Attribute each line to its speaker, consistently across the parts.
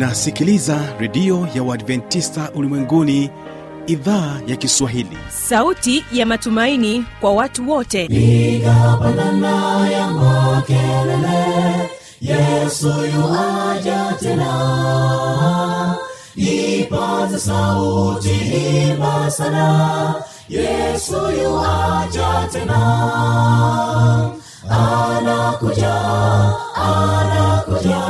Speaker 1: unasikiliza redio ya uadventista ulimwenguni idhaa ya kiswahili.
Speaker 2: Sauti ya matumaini kwa watu wote.
Speaker 3: Igapanana ya makelele yesu yuaja tena. Ipaze sauti imba sana yesu yuaja tena. Anakuja anakuja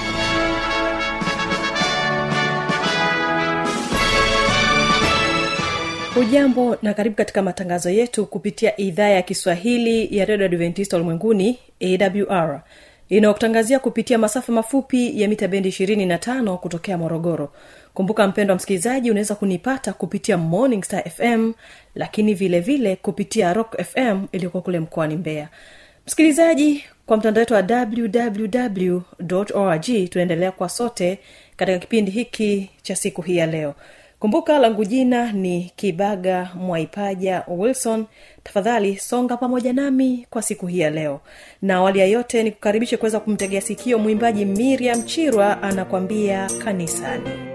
Speaker 2: hujambo na karibu katika matangazo yetu kupitia idhaa ya kiswahili ya redio adventista ulimwenguni awr inayokutangazia kupitia masafa mafupi ya mita bendi 25 kutokea morogoro. Kumbuka mpendo wa msikilizaji unaweza kunipata kupitia morning star fm lakini vile vile kupitia rock fm iliyoko kule mkoani mbeya. Msikilizaji kwa mtandao wetu wa www org tunaendelea kwa sote katika kipindi hiki cha siku hii ya leo kumbuka langu jina ni kibaga mwaipaja wilson. Tafadhali songa pamoja nami kwa siku hii ya leo. Na awali ya yote ni kukaribishe kuweza kumtegea sikio mwimbaji miriam chirwa anakwambia Kanisani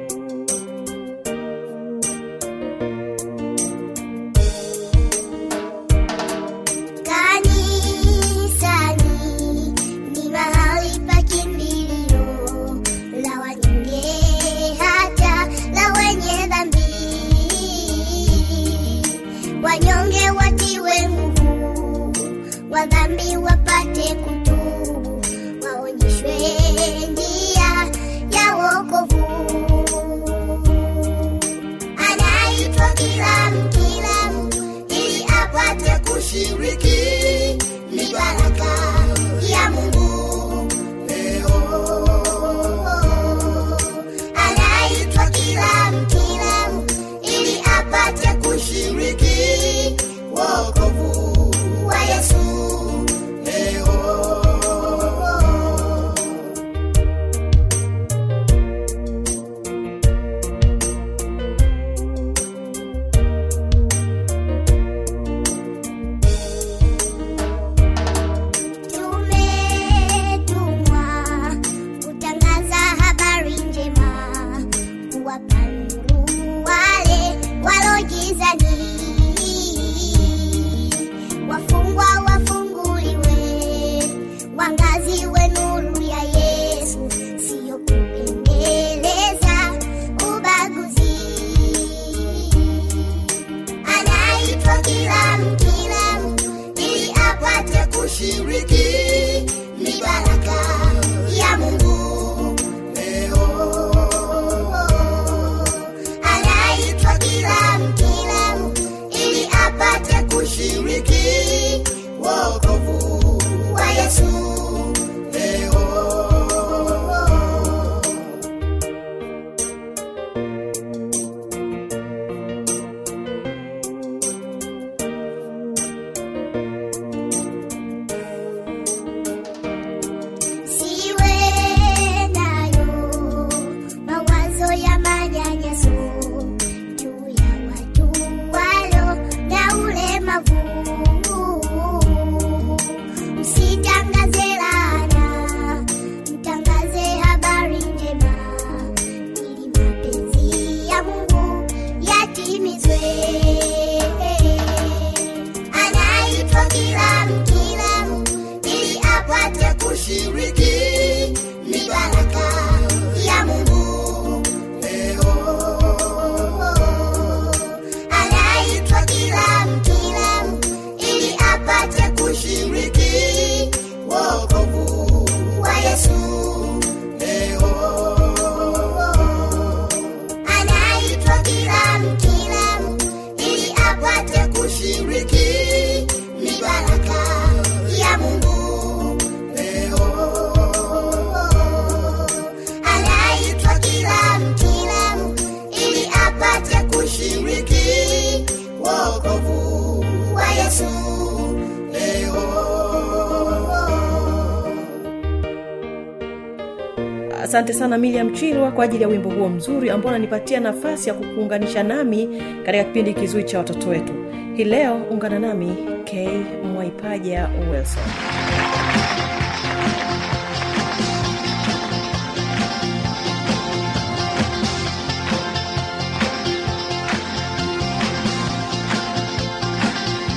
Speaker 4: miliam chirwa kwa ajili ya wimbo huo mzuri ambao unanipatia nafasi ya kukuunganisha nami katika kipindi kizuri cha watoto wetu. Hii leo ungana nami k mwaipaja wilson.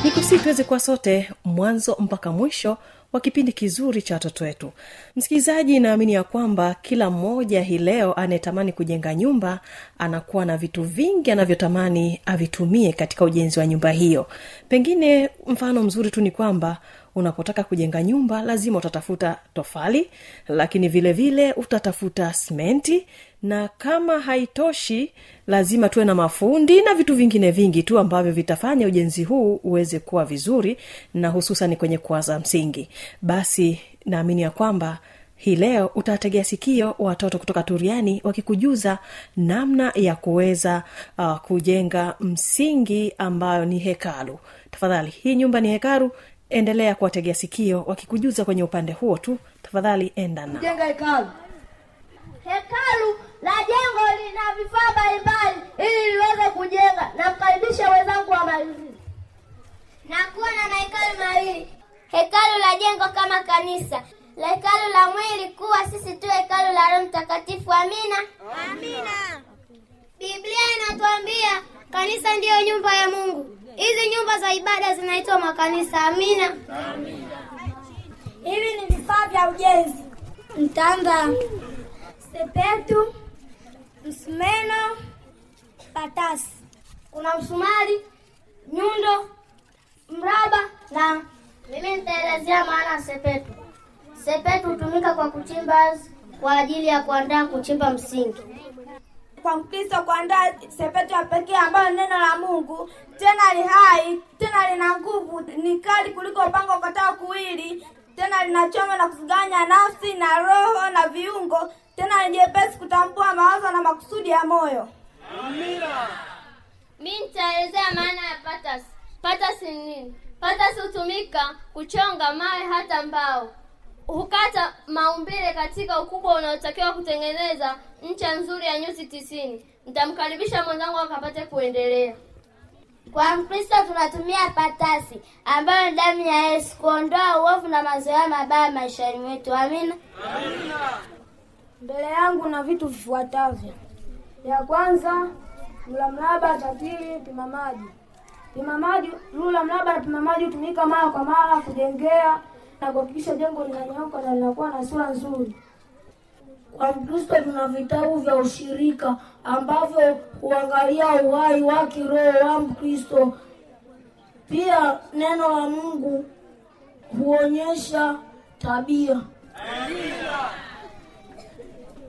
Speaker 4: Nikusii tuweze kuwa sote mwanzo mpaka mwisho wa kipindi kizuri cha watoto wetu. Msikilizaji naamini ya kwamba kila mmoja hii leo anayetamani kujenga nyumba anakuwa na vitu vingi anavyotamani avitumie katika ujenzi wa nyumba hiyo. Pengine mfano mzuri tu ni kwamba unapotaka kujenga nyumba lazima utatafuta tofali lakini vile vile utatafuta smenti na kama haitoshi lazima tuwe na mafundi na vitu vingine vingi tu ambavyo vitafanya ujenzi huu uweze kuwa vizuri na hususan kwenye kuaza msingi. Basi naamini ya kwamba hii leo utawategea sikio watoto kutoka turiani wakikujuza namna ya kuweza uh, kujenga msingi ambayo ni hekalu. Tafadhali hii nyumba ni hekalu endelea kuwategea sikio wakikujuza kwenye upande huo tu. Tafadhali enda na
Speaker 5: jenga hekalu.
Speaker 6: Hekalu la jengo lina vifaa mbalimbali ili liweze kujenga. Namkaribisha wenzangu wamalizie na kuwa na mahekalu mawili. Hekalu la jengo kama kanisa. La hekalu la mwili kuwa sisi tu hekalu la roho mtakatifu. Amina. Amina. Biblia inatuambia kanisa ndiyo nyumba ya mungu hizi nyumba za ibada zinaitwa makanisa. Amina. Hivi ni vifaa vya ujenzi. Mtanda. Sepetu msumeno patasi kuna msumari nyundo mraba na mimi nitaelezea maana sepetu. Sepetu hutumika kwa kuchimba kwa ajili ya kuandaa kuchimba msingi
Speaker 5: kwa mkristo kuandaa sepetu ya pekee ambayo ni neno la mungu. Tena li hai tena lina nguvu ni kali kuliko upanga ukatao kuwili. Tena linachoma na kuziganya nafsi na roho na viungo. Tena ni jepesi kutambua mawazo na makusudi ya moyo.
Speaker 6: Mi nitaelezea maana ya patasi. Patasi ni nini? Patasi hutumika kuchonga mawe hata mbao hukata maumbile katika ukubwa unaotakiwa kutengeneza ncha nzuri ya nyuzi tisini. Nitamkaribisha mwenzangu akapate kuendelea. Kwa mkristo tunatumia patasi ambayo ni damu ya yesu kuondoa uovu na mazoea mabaya maishani mwetu. Amina.
Speaker 5: Mbele yangu na vitu vifuatavyo. Ya kwanza mlamlaba tatili pima maji. Pima maji lula mraba na pima maji hutumika mara kwa mara kujengea na kuhakikisha jengo linanyooka na linakuwa na sura nzuri
Speaker 7: Kwa Mkristo tuna vitabu vya ushirika ambavyo huangalia uhai wa kiroho wa Mkristo. Pia neno la Mungu huonyesha tabia.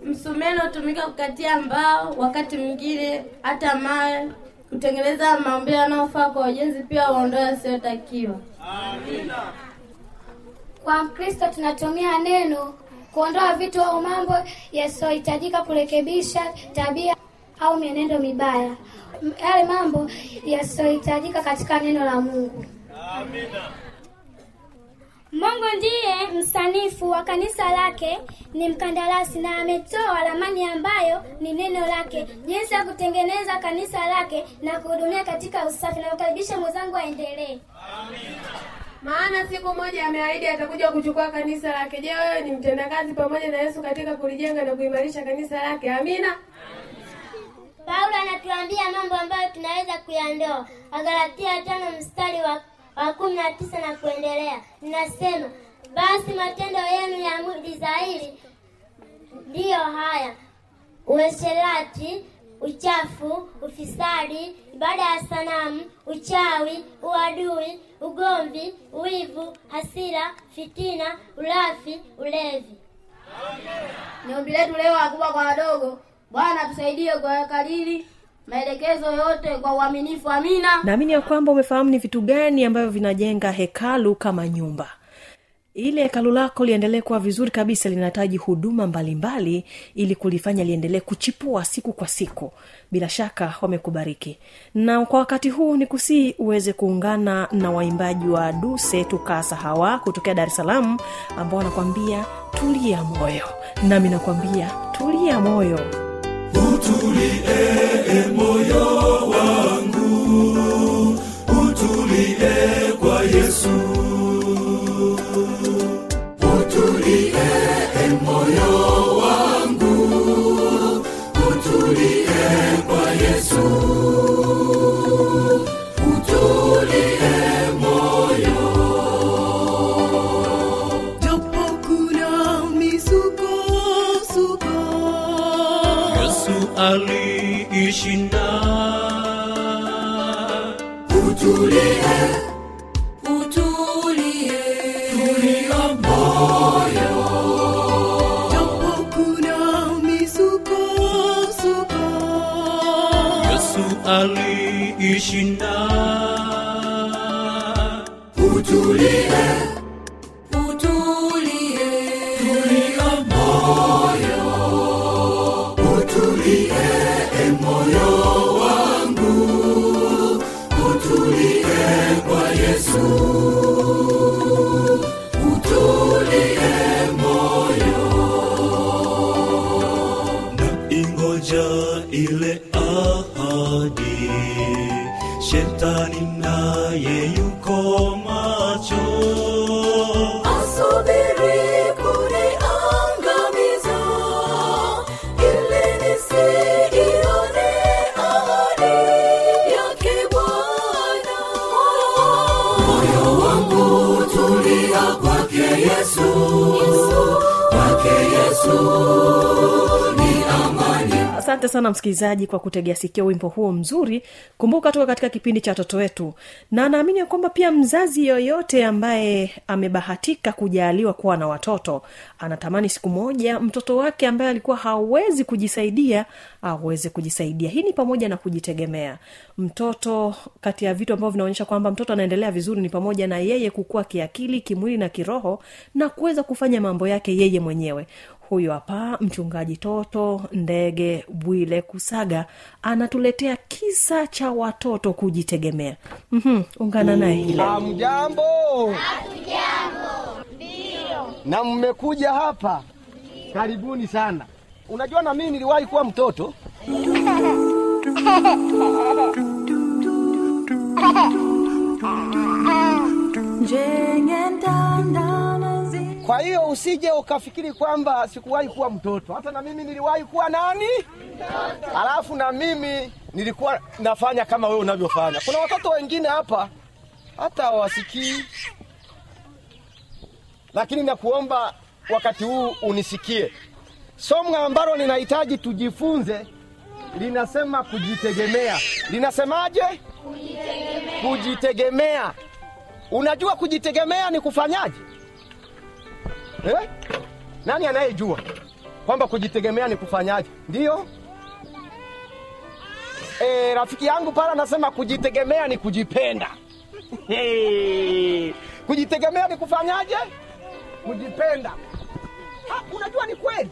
Speaker 8: Msumeno hutumika kukatia mbao, wakati mwingine hata mawe, kutengeneza maumbile yanayofaa kwa ujenzi, pia waondoe yasiyotakiwa.
Speaker 6: Kwa Mkristo tunatumia neno kuondoa vitu au mambo yasiyohitajika kurekebisha tabia au mienendo mibaya, yale mambo yasiyohitajika katika neno la Mungu. Mungu ndiye msanifu wa kanisa lake, ni mkandarasi na ametoa ramani ambayo ni neno lake, jinsi ya kutengeneza kanisa lake na kuhudumia katika usafi. Namkaribisha mwenzangu aendelee.
Speaker 8: Maana siku moja ameahidi atakuja kuchukua kanisa lake. Je, wewe ni mtendakazi pamoja na Yesu katika kulijenga na kuimarisha kanisa lake? Amina.
Speaker 6: Paulo anatuambia mambo ambayo tunaweza kuyandoa. Wagalatia tano mstari wa, wa kumi na tisa na kuendelea, ninasema basi matendo yenu ya mwili dhahiri ndiyo haya: uasherati, uchafu, ufisadi, ibada ya sanamu, uchawi, uadui, ugomvi, uwivu, hasira, fitina, ulafi, ulevi.
Speaker 8: Ni ombi letu leo, wakubwa kwa wadogo, Bwana tusaidie kwa kadiri maelekezo yote kwa uaminifu. Amina.
Speaker 4: naamini ya kwamba umefahamu ni vitu gani ambavyo vinajenga hekalu kama nyumba ili hekalu lako liendelee kuwa vizuri kabisa linahitaji huduma mbalimbali mbali, ili kulifanya liendelee kuchipua siku kwa siku. Bila shaka wamekubariki. Na kwa wakati huu ni kusii uweze kuungana na waimbaji wa duse tukasa hawa kutokea dar es salaam ambao wanakwambia tulia moyo. Nami nakwambia tulia moyo.
Speaker 9: Utulie moyo wangu. Utulie kwa yesu aliishinda utulie. Utulie. Tulia moyo.
Speaker 10: Japo kuna misukosuko
Speaker 9: yesu aliishinda utulie utulie
Speaker 4: asante sana msikilizaji kwa kutegea sikio wimbo huo mzuri. Kumbuka tuko katika kipindi cha watoto wetu na naamini ya kwamba pia mzazi yoyote ambaye amebahatika kujaaliwa kuwa na watoto anatamani siku moja mtoto wake ambaye alikuwa hawezi kujisaidia aweze kujisaidia. Hii ni pamoja na kujitegemea. Mtoto kati ya vitu ambavyo vinaonyesha kwamba mtoto anaendelea vizuri ni pamoja na yeye kukua kiakili kimwili na kiroho na kuweza kufanya mambo yake yeye mwenyewe huyu hapa mchungaji toto ndege bwile kusaga anatuletea kisa cha watoto kujitegemea mm-hmm, ungana naye hile
Speaker 11: Hamjambo? Na mmekuja hapa, karibuni sana. Unajua, na mii niliwahi kuwa mtoto. Kwa hiyo usije ukafikiri kwamba sikuwahi kuwa mtoto. Hata na mimi niliwahi kuwa nani? Alafu na mimi nilikuwa nafanya kama wewe unavyofanya. Kuna watoto wengine hapa hata hawasikii, lakini nakuomba wakati huu unisikie. Somo ambalo ninahitaji tujifunze linasema kujitegemea. Linasemaje? Kujitegemea. Kujitegemea. Unajua kujitegemea ni kufanyaje? Eh? Nani anayejua kwamba kujitegemea ni kufanyaje? Ndiyo? E, rafiki yangu pale anasema kujitegemea ni kujipenda. Hey. Kujitegemea ni kufanyaje? Kujipenda. Ha, unajua ni kweli,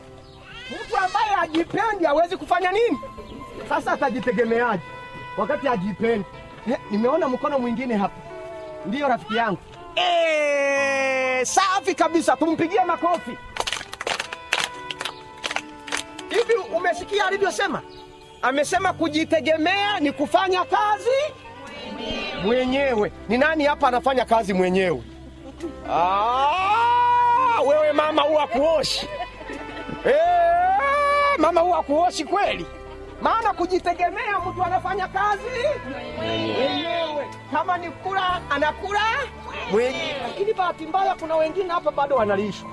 Speaker 11: mtu ambaye hajipendi hawezi kufanya nini? Sasa atajitegemeaje wakati hajipendi? Eh, nimeona mkono mwingine hapa. Ndiyo rafiki yangu. Eh, safi kabisa, tumpigie makofi. Hivi umesikia alivyosema? Amesema kujitegemea ni kufanya kazi mwenyewe. Ni nani hapa anafanya kazi mwenyewe? Ah, wewe mama huwa kuoshi eh, mama huwa kuoshi kweli, maana kujitegemea mtu anafanya kazi mwenyewe. Kama ni kula anakula mwenyewe, lakini bahati mbaya kuna wengine hapa bado wanalishwa.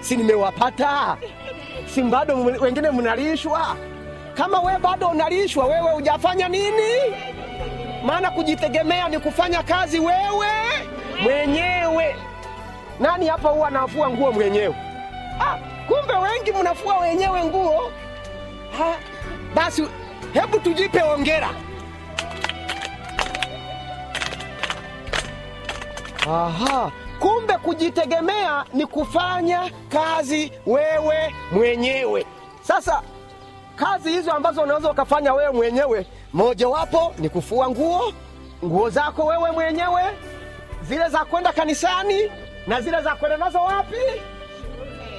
Speaker 11: Si nimewapata? Si bado wengine mnalishwa? Kama we bado unalishwa, wewe hujafanya nini? Maana kujitegemea ni kufanya kazi wewe mwenyewe. Nani hapa huwa anafua nguo mwenyewe? Ah, kumbe wengi mnafua wenyewe nguo. Ha, basi hebu tujipe hongera. Aha, kumbe kujitegemea ni kufanya kazi wewe mwenyewe. Sasa kazi hizo ambazo unaweza ukafanya wewe mwenyewe mojawapo ni kufua nguo nguo zako wewe mwenyewe zile za kwenda kanisani na zile za kwenda nazo wapi?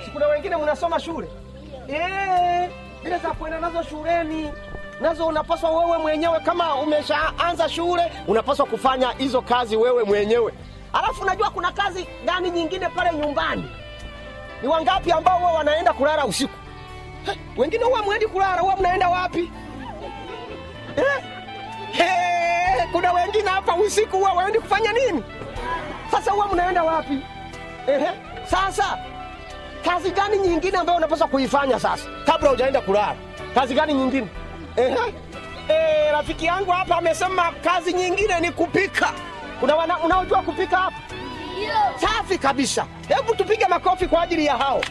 Speaker 11: Sikuna wengine mnasoma shule? Eh, zile za kwenda nazo shuleni nazo unapaswa wewe mwenyewe kama umeshaanza shule unapaswa kufanya hizo kazi wewe mwenyewe alafu najua kuna kazi gani nyingine pale nyumbani ni wangapi ambao huwa wanaenda kulala usiku Heh, wengine huwa mwendi kulala huwa mnaenda wapi eh? Hey, kuna wengine hapa usiku huwa waendi kufanya nini sasa huwa mnaenda wapi Ehe. sasa kazi gani nyingine ambayo unapaswa kuifanya sasa? Kabla hujaenda kulala. Kazi gani nyingine? Eh, Eh, rafiki yangu hapa amesema kazi nyingine ni kupika. Unaojua kupika hapa? Safi kabisa. Hebu tupige makofi kwa ajili ya hao.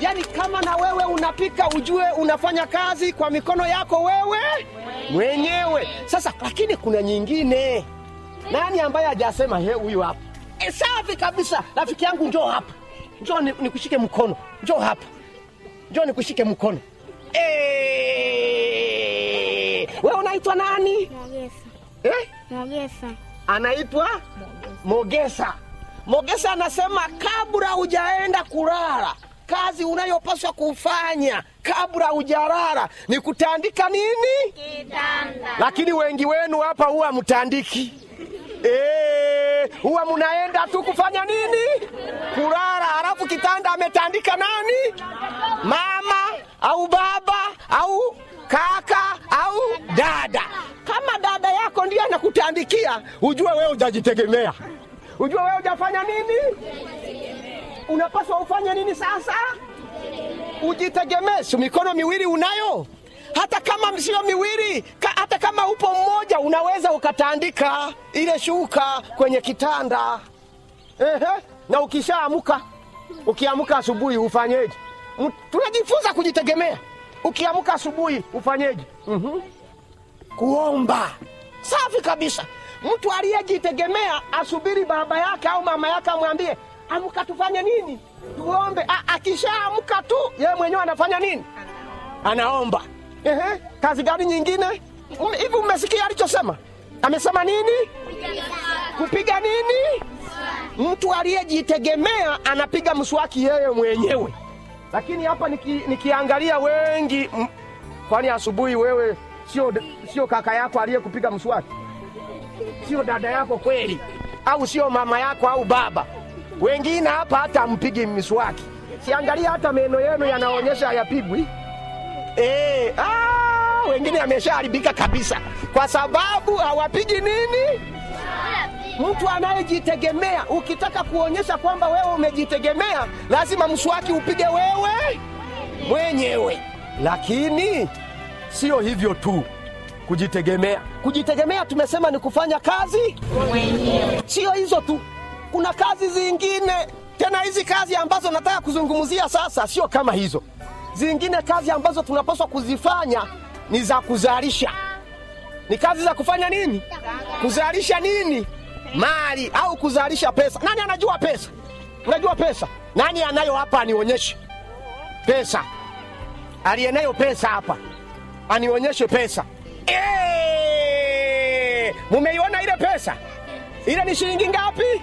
Speaker 11: Yaani kama na wewe unapika ujue unafanya kazi kwa mikono yako wewe mwenyewe. Sasa lakini kuna nyingine. Nani ambaye hajasema he huyu hapa? E, safi kabisa. Rafiki yangu njoo hapa njoo ni- nikushike mkono njoo hapa njoo nikushike mkono e, wewe unaitwa nani
Speaker 2: Mogesa.
Speaker 11: eh?
Speaker 2: Mogesa.
Speaker 11: anaitwa Mogesa. Mogesa anasema kabla hujaenda kulala, kazi unayopaswa kufanya kabla hujalala ni kutandika nini?
Speaker 2: Kitanda.
Speaker 11: Lakini wengi wenu hapa huwa mtandiki Eh, huwa munaenda tu kufanya nini? Kulala, Halafu kitanda ametandika nani? Mama au baba au kaka au dada. Kama dada yako ndiye anakutandikia, ujue wewe hujajitegemea, ujue wewe hujafanya nini. Unapaswa ufanye nini sasa? Ujitegemee. Mikono miwili unayo? Hata kama sio miwili ka, hata kama upo mmoja unaweza ukatandika ile shuka kwenye kitanda. Ehe. na ukishaamuka ukiamka asubuhi ufanyeje? Tunajifunza kujitegemea. Ukiamka asubuhi ufanyeje? Mm kuomba. Safi kabisa. Mtu aliyejitegemea asubiri baba yake au mama yake amwambie amka tufanye nini? Tuombe. Akishaamka tu yeye mwenyewe anafanya nini? Anaomba Ehe, kazi gani nyingine? Hivi um, umesikia alichosema? Amesema nini? Kupiga nini? Mtu aliyejitegemea anapiga mswaki yeye mwenyewe. Lakini hapa niki, nikiangalia wengi m- kwani asubuhi wewe sio sio kaka yako aliyekupiga mswaki? Sio dada yako kweli? Au sio mama yako au baba? Wengine hapa hata mpigi mswaki, siangalia hata meno yenu yanaonyesha hayapigwi Eh, ah, wengine ameshaharibika kabisa. Kwa sababu hawapigi nini? Mtu anayejitegemea ukitaka kuonyesha kwamba wewe umejitegemea lazima mswaki upige wewe mwenyewe. Lakini sio hivyo tu. Kujitegemea. Kujitegemea tumesema ni kufanya kazi mwenyewe. Sio hizo tu. Kuna kazi zingine. Tena hizi kazi ambazo nataka kuzungumzia sasa sio kama hizo zingine kazi ambazo tunapaswa kuzifanya ni za kuzalisha. Ni kazi za kufanya nini? Kuzalisha nini? Mali au kuzalisha pesa. Nani anajua pesa? Unajua pesa? Nani anayo hapa anionyeshe? Pesa. Aliyenayo pesa hapa anionyeshe pesa. Eh, mumeiona ile pesa? Ile ni shilingi ngapi?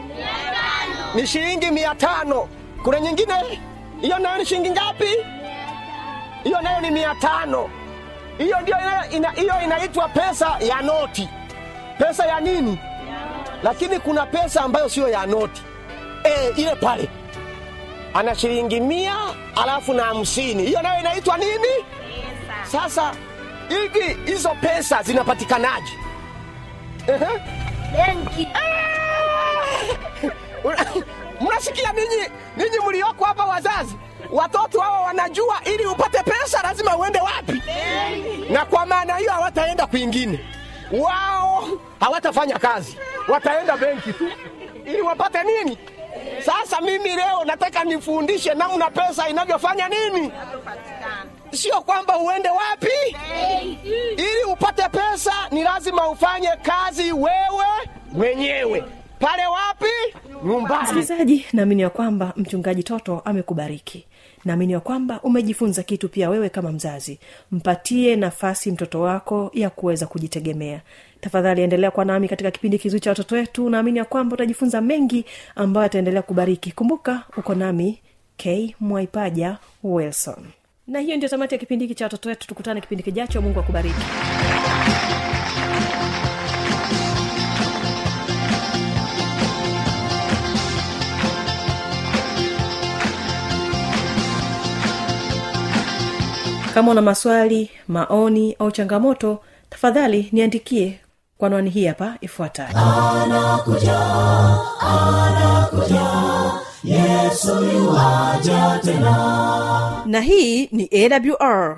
Speaker 11: Ni shilingi mia tano. Kuna nyingine? Hiyo nayo ni shilingi ngapi hiyo nayo ni mia tano hiyo ndio hiyo inaitwa pesa ya noti pesa ya nini lakini kuna pesa ambayo siyo ya noti e, ile pale ana shilingi mia alafu na hamsini hiyo nayo inaitwa nini sasa hivi hizo pesa zinapatikanaje
Speaker 2: Benki.
Speaker 11: Mnasikia ninyi ninyi mlioko hapa wazazi watoto hawa wanajua ili upate pesa lazima uende wapi. Na kwa maana hiyo hawataenda kwingine. Wao hawatafanya kazi. Wataenda benki tu. Ili wapate nini? Sasa mimi leo nataka nifundishe namna pesa inavyofanya nini. Sio kwamba uende wapi. Ili upate pesa ni lazima ufanye kazi wewe mwenyewe pale wapi? Nyumbani.
Speaker 4: Msikilizaji naamini ya kwamba mchungaji toto amekubariki. Naamini ya kwamba umejifunza kitu pia wewe kama mzazi. Mpatie nafasi mtoto wako ya kuweza kujitegemea. Tafadhali endelea kwa nami katika kipindi kizuri cha watoto wetu. Naamini ya kwamba utajifunza mengi ambayo ataendelea kubariki. Kumbuka uko nami k mwaipaja wilson. Na hiyo ndio tamati ya kipindi hiki cha watoto wetu. Tukutane kipindi kijacho. Mungu akubariki kama una maswali maoni au changamoto tafadhali niandikie kwa anwani hii hapa ifuatayo.
Speaker 9: Anakuja anakuja yesu yuwaja tena.
Speaker 4: Na hii ni awr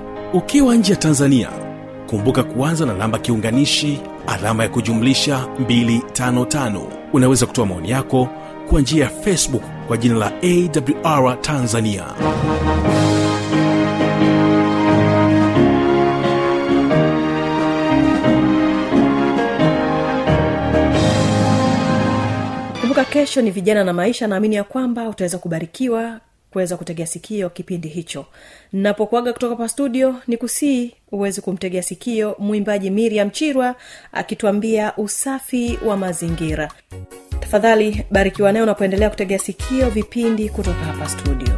Speaker 1: ukiwa nje ya tanzania kumbuka kuanza na namba kiunganishi alama ya kujumlisha 255 unaweza kutoa maoni yako kwa njia ya facebook kwa jina la awr tanzania.
Speaker 4: Kumbuka kesho ni vijana na maisha. Naamini ya kwamba utaweza kubarikiwa kuweza kutegea sikio kipindi hicho. Napokuaga kutoka pa studio ni kusii uwezi kumtegea sikio mwimbaji miriam chirwa akituambia usafi wa mazingira. Tafadhali barikiwa naye unapoendelea kutegea sikio vipindi kutoka hapa studio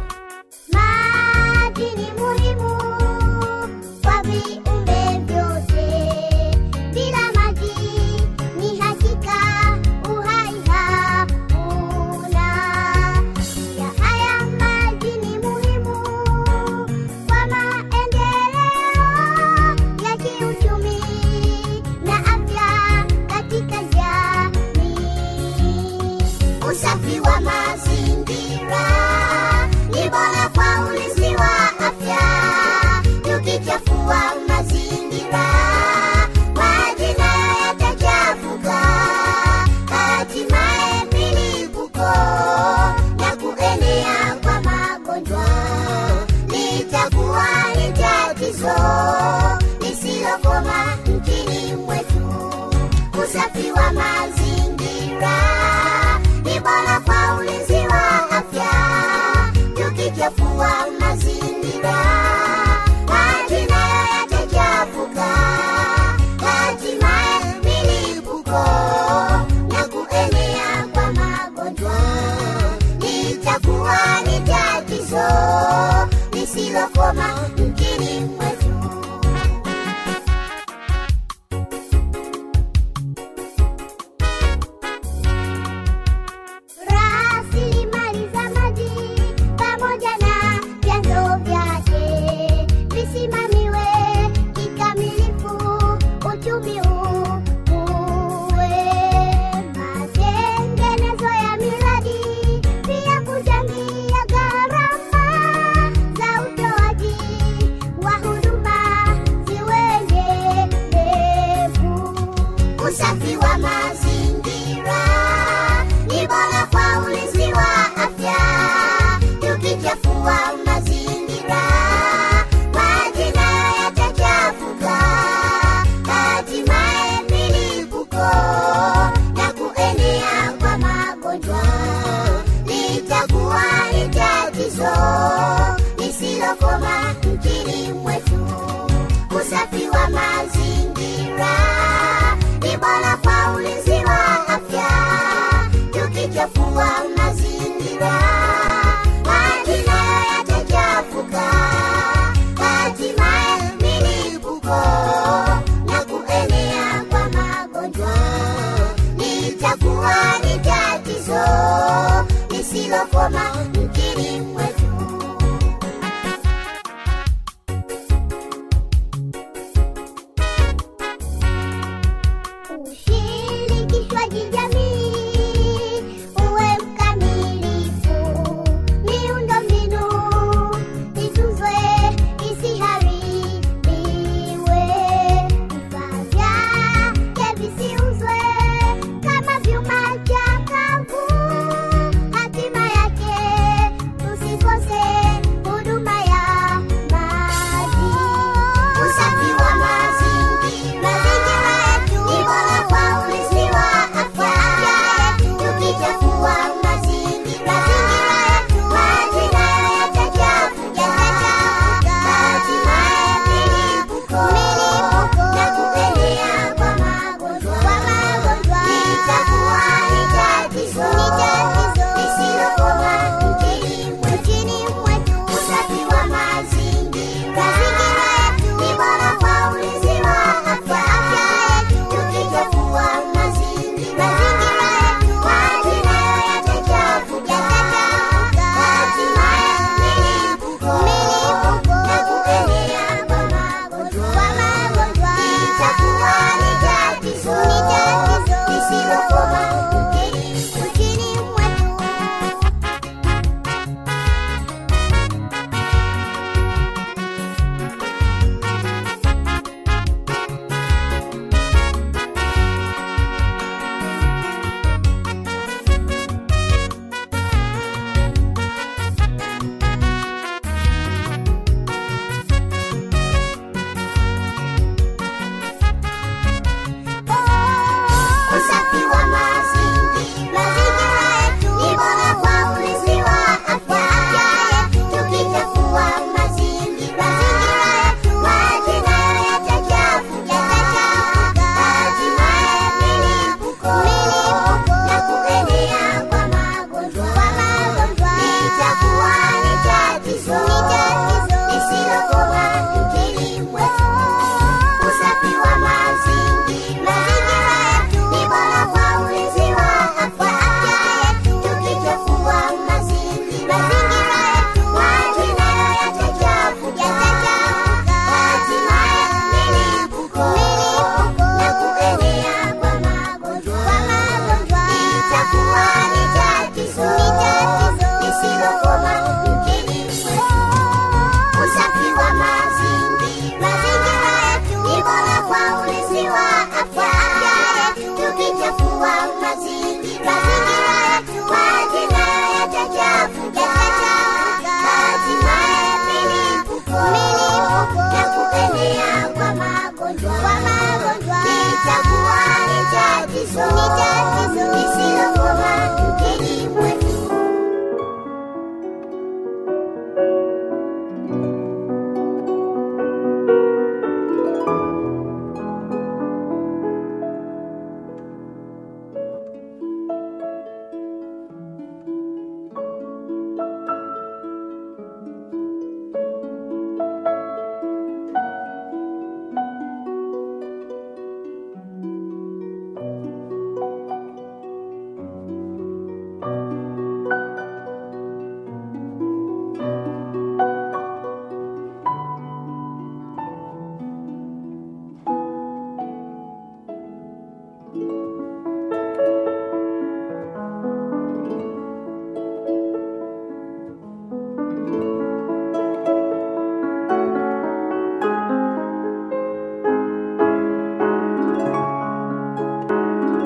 Speaker 2: Tukichafua mazingira, maji nayo yatachafuka, hatimaye milipuko na kuenea kwa magonjwa litakuwa ni tatizo lisilokoma nchini mwetu. Usafi wa mazingira